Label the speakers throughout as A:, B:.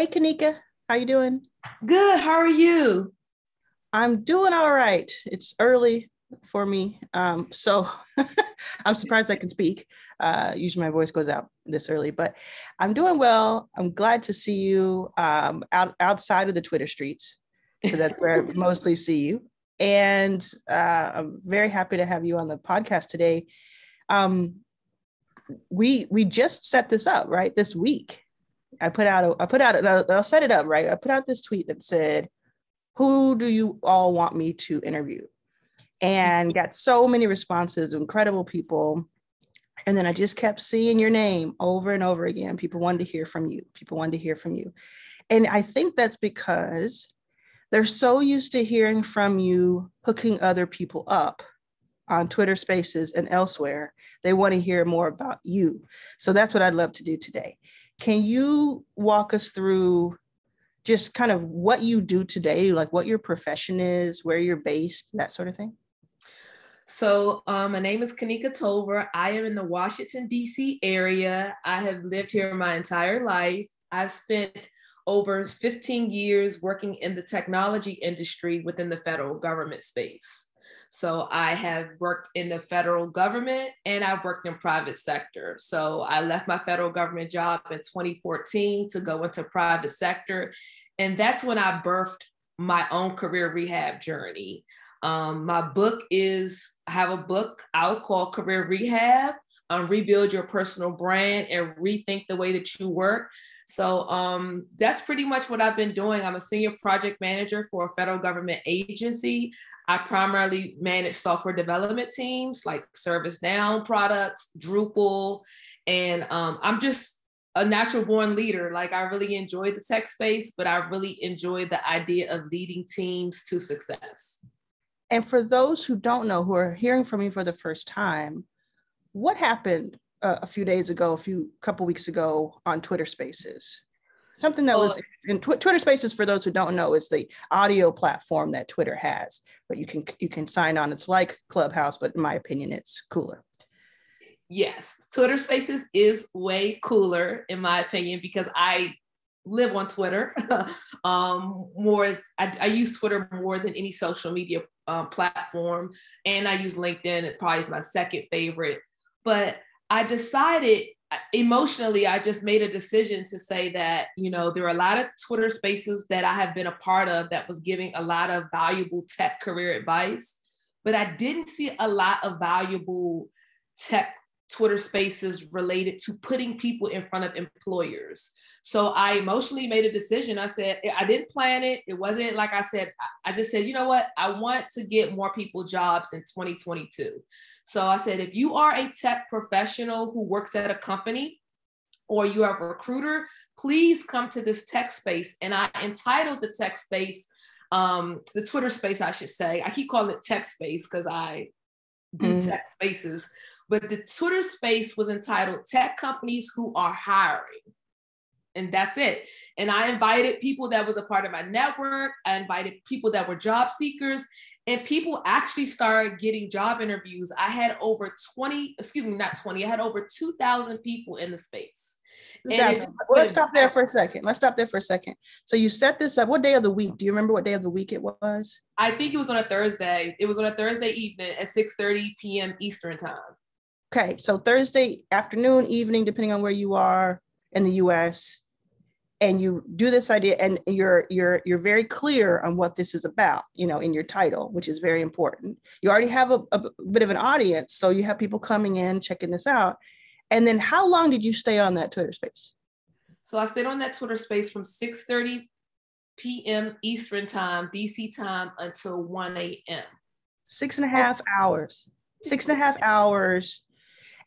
A: Hey, Kanika, how you doing?
B: Good. How are you?
A: I'm doing all right. It's early for me, um, so I'm surprised I can speak. Uh, usually my voice goes out this early, but I'm doing well. I'm glad to see you um, out outside of the Twitter streets. So that's where I mostly see you. And uh, I'm very happy to have you on the podcast today. Um, we we just set this up right this week. I put out a, I put out I'll, I'll set it up right. I put out this tweet that said, "Who do you all want me to interview?" And mm-hmm. got so many responses, incredible people. And then I just kept seeing your name over and over again. People wanted to hear from you. People wanted to hear from you. And I think that's because they're so used to hearing from you hooking other people up on Twitter Spaces and elsewhere. They want to hear more about you. So that's what I'd love to do today. Can you walk us through just kind of what you do today, like what your profession is, where you're based, that sort of thing?
B: So, um, my name is Kanika Tolver. I am in the Washington, D.C. area. I have lived here my entire life. I've spent over 15 years working in the technology industry within the federal government space. So I have worked in the federal government and I've worked in private sector. So I left my federal government job in 2014 to go into private sector. And that's when I birthed my own career rehab journey. Um, my book is, I have a book out called Career Rehab, um, Rebuild Your Personal Brand and Rethink the Way That You Work. So um, that's pretty much what I've been doing. I'm a senior project manager for a federal government agency. I primarily manage software development teams like ServiceNow products, Drupal, and um, I'm just a natural born leader. Like I really enjoy the tech space, but I really enjoy the idea of leading teams to success.
A: And for those who don't know, who are hearing from me for the first time, what happened uh, a few days ago, a few couple weeks ago on Twitter Spaces. Something that was in tw- Twitter Spaces for those who don't know is the audio platform that Twitter has, but you can you can sign on. It's like Clubhouse, but in my opinion, it's cooler.
B: Yes, Twitter Spaces is way cooler in my opinion because I live on Twitter um, more. I, I, use Twitter more than any social media uh, platform, and I use LinkedIn. It probably is my second favorite. But I decided uh, emotionally, I just made a decision to say that, you know, there are a lot of Twitter spaces that I have been a part of that was giving a lot of valuable tech career advice, but I didn't see a lot of valuable tech Twitter spaces related to putting people in front of employers. So I emotionally made a decision. I said, I didn't plan it. It wasn't like I said, I just said, you know what? I want to get more people jobs in 2022. So I said, if you are a tech professional who works at a company or you are a recruiter, please come to this tech space. And I entitled the tech space, um, the Twitter space, I should say. I keep calling it tech space because I do mm. tech spaces. But the Twitter space was entitled Tech Companies Who Are Hiring. And that's it. And I invited people that was a part of my network. I invited people that were job seekers and people actually started getting job interviews. I had over 20, excuse me, not 20, I had over 2,000 people in the space.
A: Well, let's stop there for a second. Let's stop there for a second. So you set this up. What day of the week? Do you remember what day of the week it was?
B: I think it was on a Thursday. It was on a Thursday evening at 6 30 p.m. Eastern time.
A: Okay. So Thursday afternoon, evening, depending on where you are in the US and you do this idea and you're you're you're very clear on what this is about you know in your title which is very important. You already have a, a, bit of an audience so you have people coming in checking this out. And then how long did you stay on that twitter space?
B: So i stayed on that twitter space from 6 30 p.m eastern time dc time until 1 a.m
A: six and a half hours. Six and a half hours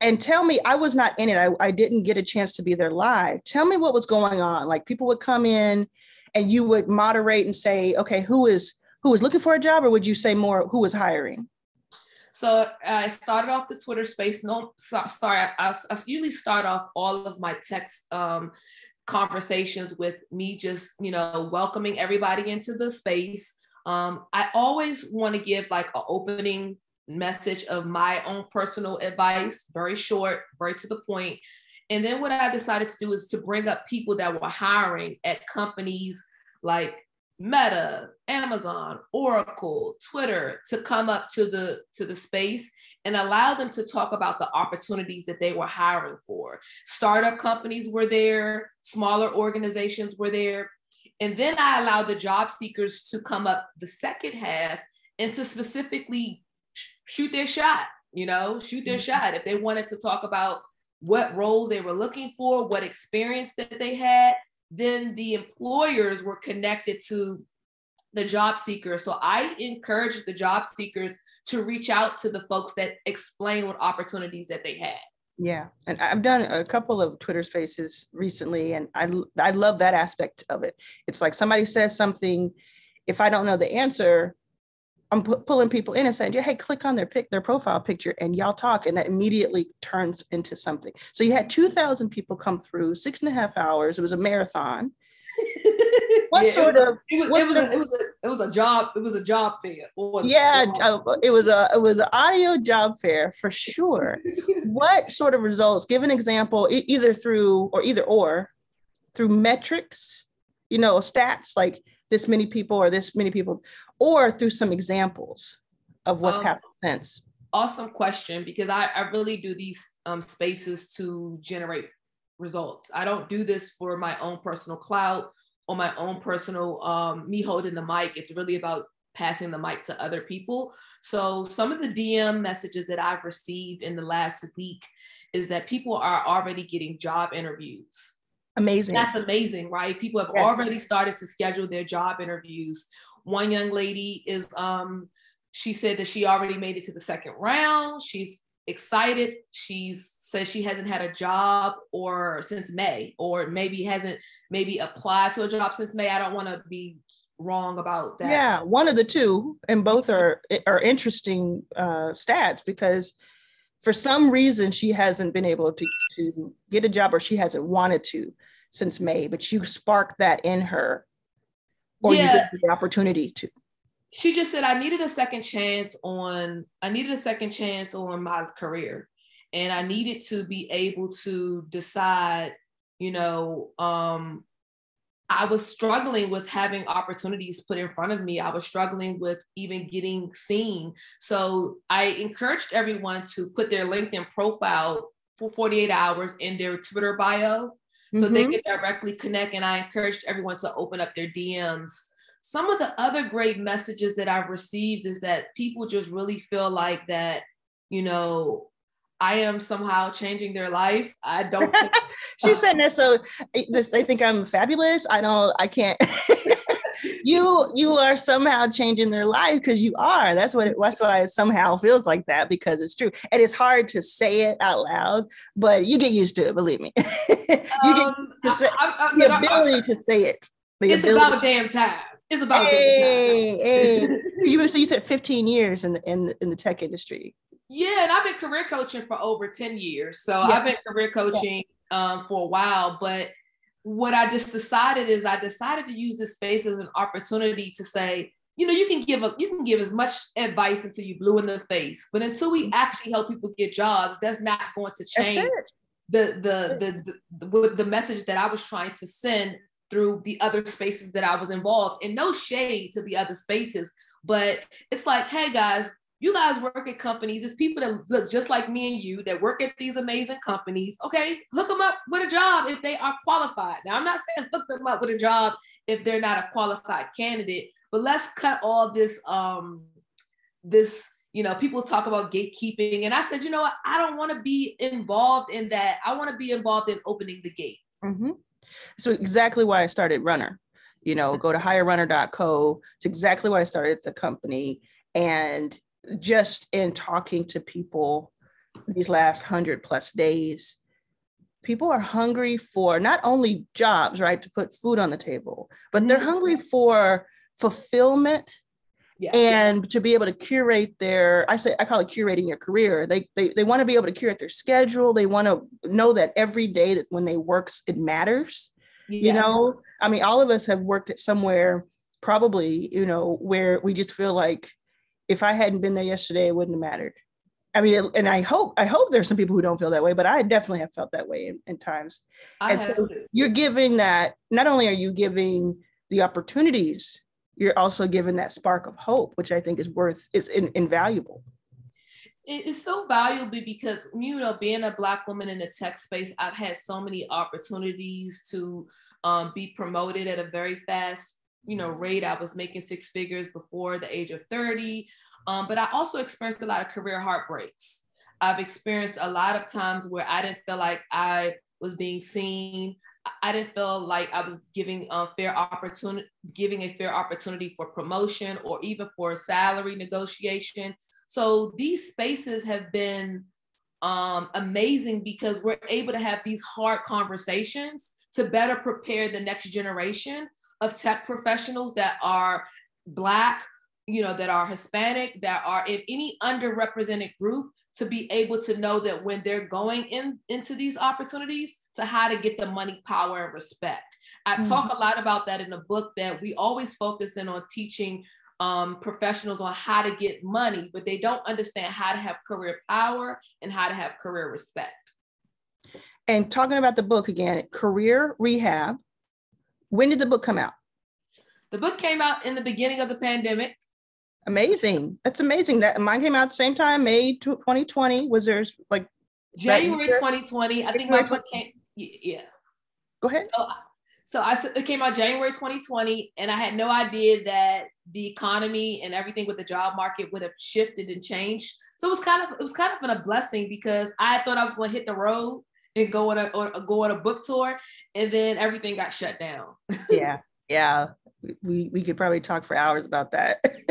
A: and tell me i was not in it I, I didn't get a chance to be there live tell me what was going on like people would come in and you would moderate and say okay who is who is looking for a job or would you say more who is hiring
B: so uh, I started off the Twitter space. No, start. I, I, usually start off all of my text um, conversations with me just, you know, welcoming everybody into the space. Um, I always want to give like an opening message of my own personal advice, very short, very to the point. And then what I decided to do is to bring up people that were hiring at companies like Meta, Amazon, Oracle, Twitter to come up to the to the space and allow them to talk about the opportunities that they were hiring for. Startup companies were there, smaller organizations were there. And then I allowed the job seekers to come up the second half and to specifically shoot their shot, you know, shoot their mm-hmm. shot. If they wanted to talk about what roles they were looking for, what experience that they had, then the employers were connected to the job seekers. So I encourage the job seekers to reach out to the folks that explain what opportunities that they had.
A: Yeah, and I've done a couple of Twitter spaces recently, and I I love that aspect of it. It's like somebody says something, if I don't know the answer, I'm pu- pulling people in and saying, yeah, "Hey, click on their pic, their profile picture, and y'all talk," and that immediately turns into something. So you had two thousand people come through, six and a half hours. It was a marathon.
B: what yeah, sort of it was, it was, a, it was a it was a job it was a job fair
A: yeah uh, it was a it was an audio job fair for sure what sort of results give an example either through or either or through metrics you know stats like this many people or this many people or through some examples of what's um, happened since
B: awesome question because I, I really do these um, spaces to generate results. I don't do this for my own personal clout or my own personal um, me holding the mic. It's really about passing the mic to other people. So some of the DM messages that I've received in the last week is that people are already getting job interviews.
A: Amazing.
B: That's amazing, right? People have yes. already started to schedule their job interviews. One young lady is um she said that she already made it to the second round. She's excited. She's says she hasn't had a job or since May, or maybe hasn't maybe applied to a job since May. I don't want to be wrong about that.
A: Yeah, one of the two, and both are are interesting uh, stats because for some reason she hasn't been able to to get a job or she hasn't wanted to since May, but you sparked that in her, or yeah. you the opportunity to
B: she just said I needed a second chance on I needed a second chance on my career and I needed to be able to decide, you know, um I was struggling with having opportunities put in front of me. I was struggling with even getting seen. So I encouraged everyone to put their LinkedIn profile for 48 hours in their Twitter bio so mm-hmm. they could directly connect. And I encouraged everyone to open up their DMs some of the other great messages that I've received is that people just really feel like that, you know, I am somehow changing their life. I don't.
A: She's saying that so they think I'm fabulous. I don't. I can't. you you are somehow changing their life because you are. That's what it, that's why it somehow feels like that because it's true. And it's hard to say it out loud, but you get used to it. Believe me. you um, get to say, I, I, the ability to say it.
B: it's ability. about damn time. It's about
A: hey, hey. you, you said 15 years in the, in, in the tech industry.
B: Yeah, and I've been career coaching for over 10 years. So yeah. I've been career coaching yeah. um, for a while. But what I just decided is I decided to use this space as an opportunity to say, you know, you can give a, you can give as much advice until you blue in the face, but until we mm-hmm. actually help people get jobs, that's not going to change the the, the the the the message that I was trying to send through the other spaces that I was involved. And no shade to the other spaces, but it's like, hey guys, you guys work at companies. It's people that look just like me and you that work at these amazing companies. Okay, hook them up with a job if they are qualified. Now, I'm not saying hook them up with a job if they're not a qualified candidate, but let's cut all this um this you know people talk about gatekeeping and i said you know what i don't want to be involved in that i want to be involved in opening the gate
A: mm-hmm. So exactly why I started Runner. You know, go to hirerunner.co. It's exactly why I started the company. And just in talking to people these last hundred plus days, people are hungry for not only jobs, right, to put food on the table, but they're mm-hmm. hungry for fulfillment yeah. and to be able to curate their i say i call it curating your career they they, they want to be able to curate their schedule they want to know that every day that when they works it matters yes. you know i mean all of us have worked at somewhere probably you know where we just feel like if i hadn't been there yesterday it wouldn't have mattered I mean, and I hope I hope there's some people who don't feel that way, but I definitely have felt that way in, in times. I and so to. you're giving that. Not only are you giving the opportunities, you're also giving that spark of hope, which I think is worth is in, invaluable.
B: It's so valuable because you know, being a black woman in the tech space, I've had so many opportunities to um, be promoted at a very fast, you know, rate. I was making six figures before the age of 30. Um, but I also experienced a lot of career heartbreaks. I've experienced a lot of times where I didn't feel like I was being seen. I didn't feel like I was giving a fair opportunity, giving a fair opportunity for promotion or even for salary negotiation. So these spaces have been um, amazing because we're able to have these hard conversations to better prepare the next generation of tech professionals that are Black, you know, that are Hispanic, that are in any underrepresented group to be able to know that when they're going in into these opportunities to how to get the money power and respect i mm-hmm. talk a lot about that in the book that we always focus in on teaching um, professionals on how to get money but they don't understand how to have career power and how to have career respect
A: and talking about the book again career rehab when did the book come out
B: the book came out in the beginning of the pandemic
A: Amazing. That's amazing. That mine came out the same time, May 2020. Was there like
B: January 2020? I think my book came. Yeah.
A: Go ahead.
B: So, so I it came out January 2020, and I had no idea that the economy and everything with the job market would have shifted and changed. So it was kind of it was kind of a blessing because I thought I was going to hit the road and go on a or go on a book tour, and then everything got shut down.
A: yeah, yeah we we could probably talk for hours about that.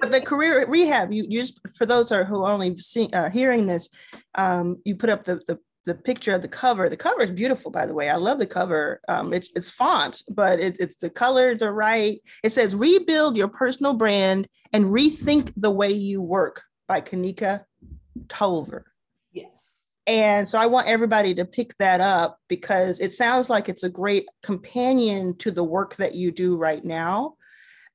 A: but the career rehab, you, you just for those are who only seeing uh, hearing this, um, you put up the, the the picture of the cover. The cover is beautiful, by the way. I love the cover. Um, it's it's font, but it's it's the colors are right. It says rebuild your personal brand and rethink the way you work by Kanika Tolver.
B: Yes.
A: And so I want everybody to pick that up because it sounds like it's a great companion to the work that you do right now.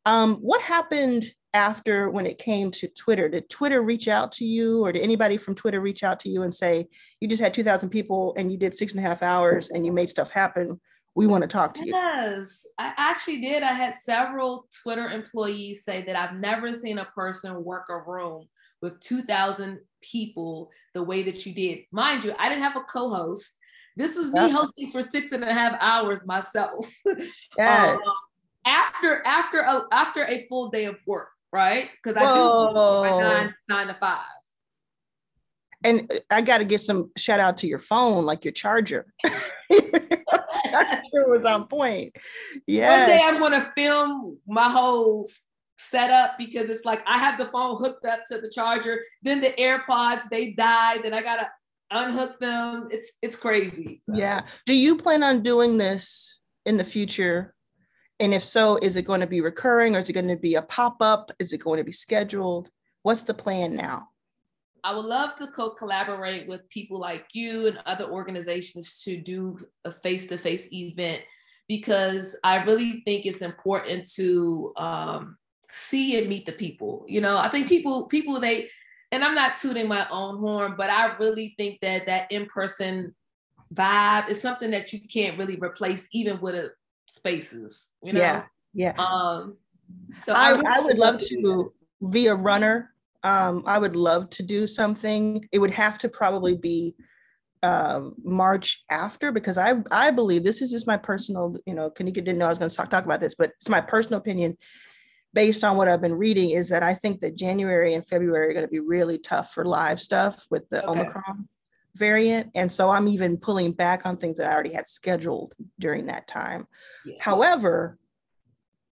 A: Um, what happened after when it came to Twitter? Did Twitter reach out to you or did anybody from Twitter reach out to you and say, you just had 2,000 people and you did six and a half hours and you made stuff happen? We want to talk to
B: you. Yes, I actually did. I had several Twitter employees say that I've never seen a person work a room with 2,000 people the way that you did. Mind you, I didn't have a co host. This was me hosting for six and a half hours myself. Yes. um, after after a, after a full day of work, right? Because I do nine nine to five.
A: And I got to give some shout out to your phone, like your charger. it was on point. Yeah.
B: One day I'm going to film my whole set up because it's like I have the phone hooked up to the charger, then the AirPods they die, then I gotta unhook them. It's it's crazy.
A: So. Yeah. Do you plan on doing this in the future? And if so, is it going to be recurring or is it going to be a pop-up? Is it going to be scheduled? What's the plan now?
B: I would love to co-collaborate with people like you and other organizations to do a face-to-face event because I really think it's important to um, see and meet the people. You know, I think people people they and I'm not tooting my own horn, but I really think that that in-person vibe is something that you can't really replace even with a spaces, you know?
A: Yeah. Yeah. Um so I, I, really I would love to be a runner. Um, I would love to do something. It would have to probably be uh, March after because I I believe this is just my personal, you know, Kanika didn't know I was going to talk talk about this, but it's my personal opinion based on what I've been reading, is that I think that January and February are going to be really tough for live stuff with the okay. Omicron variant. And so I'm even pulling back on things that I already had scheduled during that time. Yeah. However,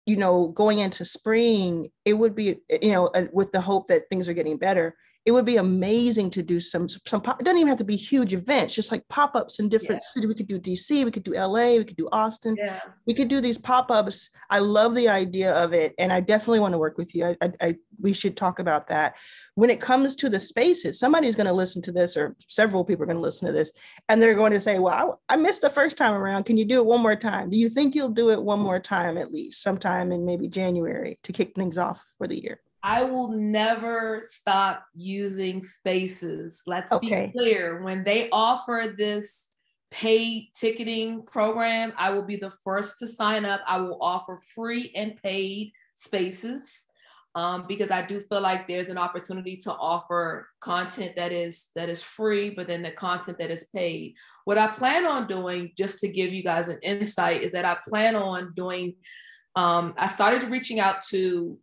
A: you know, going into spring, it would be, you know, uh, with the hope that things are getting better, it would be amazing to do some some it doesn't even have to be huge events just like pop-ups in different yeah. cities we could do dc we could do la we could do austin yeah. we could do these pop-ups i love the idea of it and i definitely want to work with you I, I, I we should talk about that when it comes to the spaces somebody's going to listen to this or several people are going to listen to this and they're going to say well I, I missed the first time around can you do it one more time do you think you'll do it one more time at least sometime in maybe january to kick things off for the year
B: I will never stop using spaces. Let's okay. be clear. When they offer this paid ticketing program, I will be the first to sign up. I will offer free and paid spaces um, because I do feel like there's an opportunity to offer content that is that is free, but then the content that is paid. What I plan on doing, just to give you guys an insight, is that I plan on doing. Um, I started reaching out to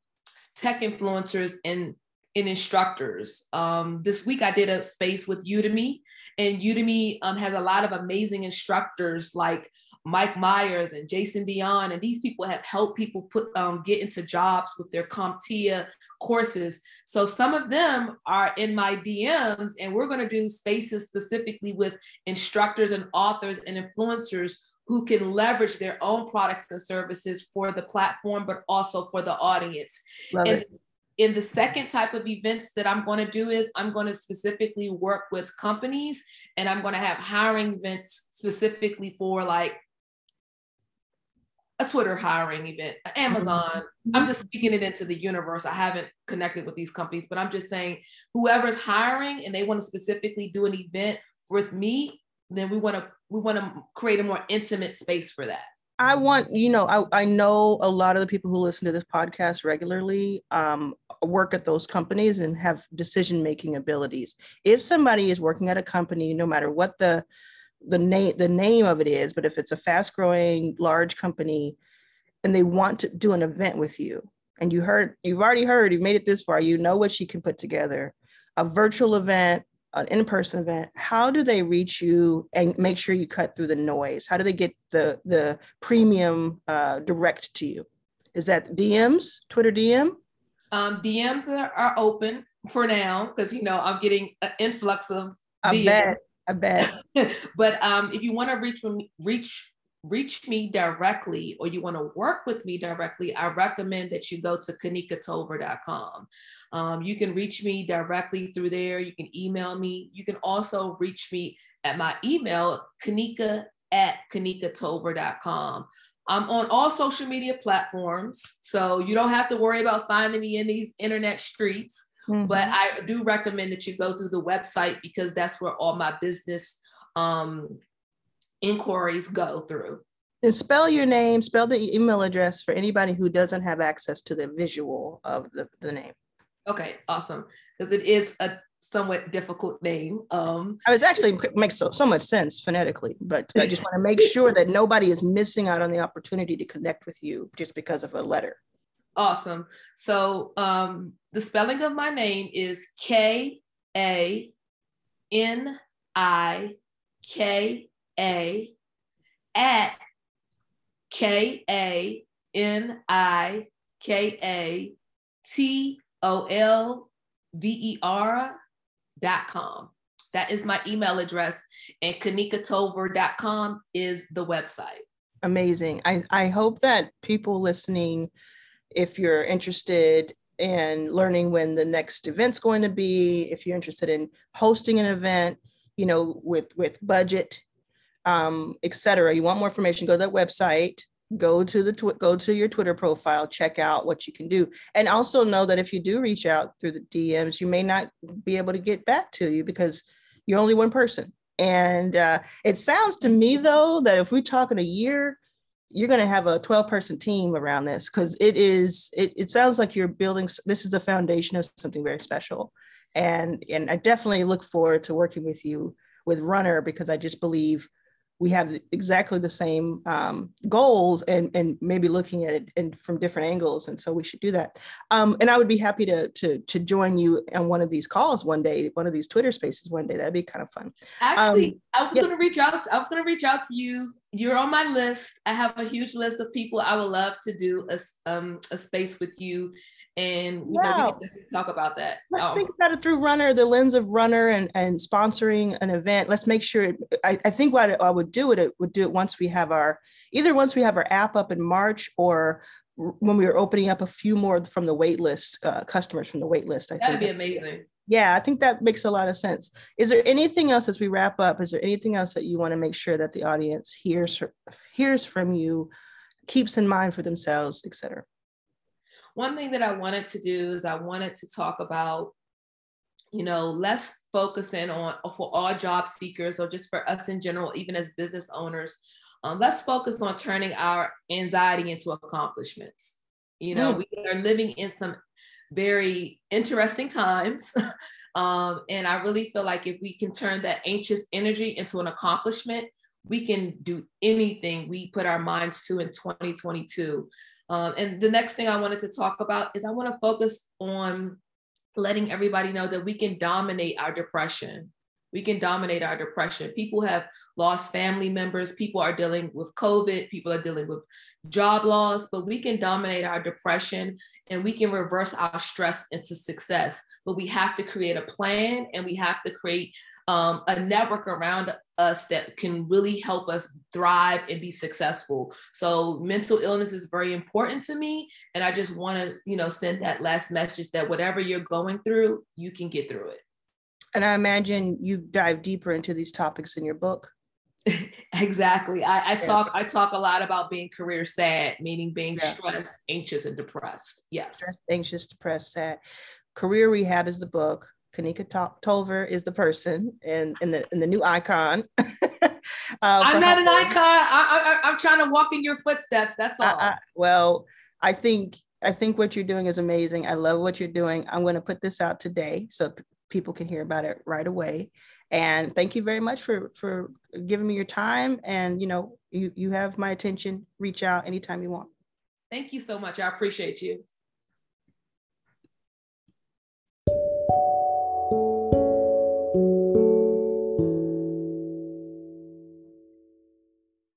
B: tech influencers and and instructors. Um, this week I did a space with Udemy, and Udemy um, has a lot of amazing instructors like Mike Meyers and Jason Dion, and these people have helped people put um, get into jobs with their CompTIA courses. So some of them are in my DMs, and we're going to do spaces specifically with instructors and authors and influencers who can leverage their own products and services for the platform, but also for the audience. Love and it. in the second type of events that I'm going to do is I'm going to specifically work with companies and I'm going to have hiring events specifically for like a Twitter hiring event, Amazon. Mm-hmm. I'm just speaking it into the universe. I haven't connected with these companies, but I'm just saying whoever's hiring and they want to specifically do an event with me, then we want to we want to create a more intimate space for that.
A: I want, you know, I, I know a lot of the people who listen to this podcast regularly um, work at those companies and have decision making abilities. If somebody is working at a company, no matter what the the name the name of it is but if it's a fast growing large company and they want to do an event with you and you heard you've already heard you've made it this far you know what she can put together a virtual event an in-person event how do they reach you and make sure you cut through the noise? How do they get the the premium uh, direct to you? Is that dms twitter dm
B: um, dms are, are open for now because you know i'm getting an influx of
A: I bet I bet.
B: but um, if you want to reach reach reach me directly or you want to work with me directly, I recommend that you go to kanikatolver.com. Um, you can reach me directly through there. You can email me. You can also reach me at my email, kanika at kanikatolver.com. I'm on all social media platforms, so you don't have to worry about finding me in these internet streets. Mm-hmm. But I do recommend that you go to the website because that's where all my business um, inquiries go through.
A: And spell your name, spell the email address for anybody who doesn't have access to the visual of the, the name.
B: Okay, awesome. Because it is a somewhat difficult name. Um,
A: it actually makes so, so much sense phonetically, but I just want to make sure that nobody is missing out on the opportunity to connect with you just because of a letter.
B: Awesome. So um, the spelling of my name is K A N I K A at K A N I K A T O L V E R dot com. That is my email address, and kanikatolver.com is the website.
A: Amazing. I, I hope that people listening if you're interested in learning when the next event's going to be, if you're interested in hosting an event, you know, with with budget, um, etc. You want more information, go to that website, go to the tw- go to your Twitter profile, check out what you can do, and also know that if you do reach out through the DMs, you may not be able to get back to you because you're only one person. And uh, it sounds to me though that if we talk in a year, you're going to have a 12 person team around this because it is it, it sounds like you're building this is the foundation of something very special and and i definitely look forward to working with you with runner because i just believe we have exactly the same um, goals and, and maybe looking at it in, from different angles. And so we should do that. Um, and I would be happy to, to, to join you on one of these calls one day, one of these Twitter spaces one day. That'd be kind of fun.
B: Actually, um, I was yeah. going to reach out. I was going to reach out to you. You're on my list. I have a huge list of people I would love to do a, um, a space with you and you know, we can talk about that.
A: Let's think about it through Runner, the lens of Runner, and and sponsoring an event. Let's make sure. It, I, I think what I would do it, it would do it once we have our either once we have our app up in March or when we are opening up a few more from the wait list uh, customers from the wait list.
B: I That'd think be amazing.
A: Yeah, I think that makes a lot of sense. Is there anything else as we wrap up? Is there anything else that you want to make sure that the audience hears hears from you, keeps in mind for themselves, et cetera?
B: One thing that I wanted to do is I wanted to talk about, you know, less focusing on for all job seekers or just for us in general, even as business owners. Um, let's focus on turning our anxiety into accomplishments. You know, mm. we are living in some very interesting times. um, and I really feel like if we can turn that anxious energy into an accomplishment, we can do anything we put our minds to in 2022. Um, and the next thing I wanted to talk about is I want to focus on letting everybody know that we can dominate our depression. We can dominate our depression. People have lost family members. People are dealing with COVID. People are dealing with job loss, but we can dominate our depression and we can reverse our stress into success. But we have to create a plan and we have to create um, a network around us that can really help us thrive and be successful. So mental illness is very important to me. And I just want to, you know, send that last message that whatever you're going through, you can get through it.
A: And I imagine you dive deeper into these topics in your book.
B: exactly. I, I talk I talk a lot about being career sad, meaning being yeah. stressed, anxious, and depressed. Yes. Stressed,
A: anxious, depressed, sad. Career Rehab is the book. Kanika Tolver is the person and, and the and the new icon. uh,
B: I'm not an icon. I, I, am trying to walk in your footsteps. That's all. I,
A: I, well, I think I think what you're doing is amazing. I love what you're doing. I'm going to put this out today so p- people can hear about it right away. And thank you very much for for giving me your time. And you know, you you have my attention. Reach out anytime you want.
B: Thank you so much. I appreciate you.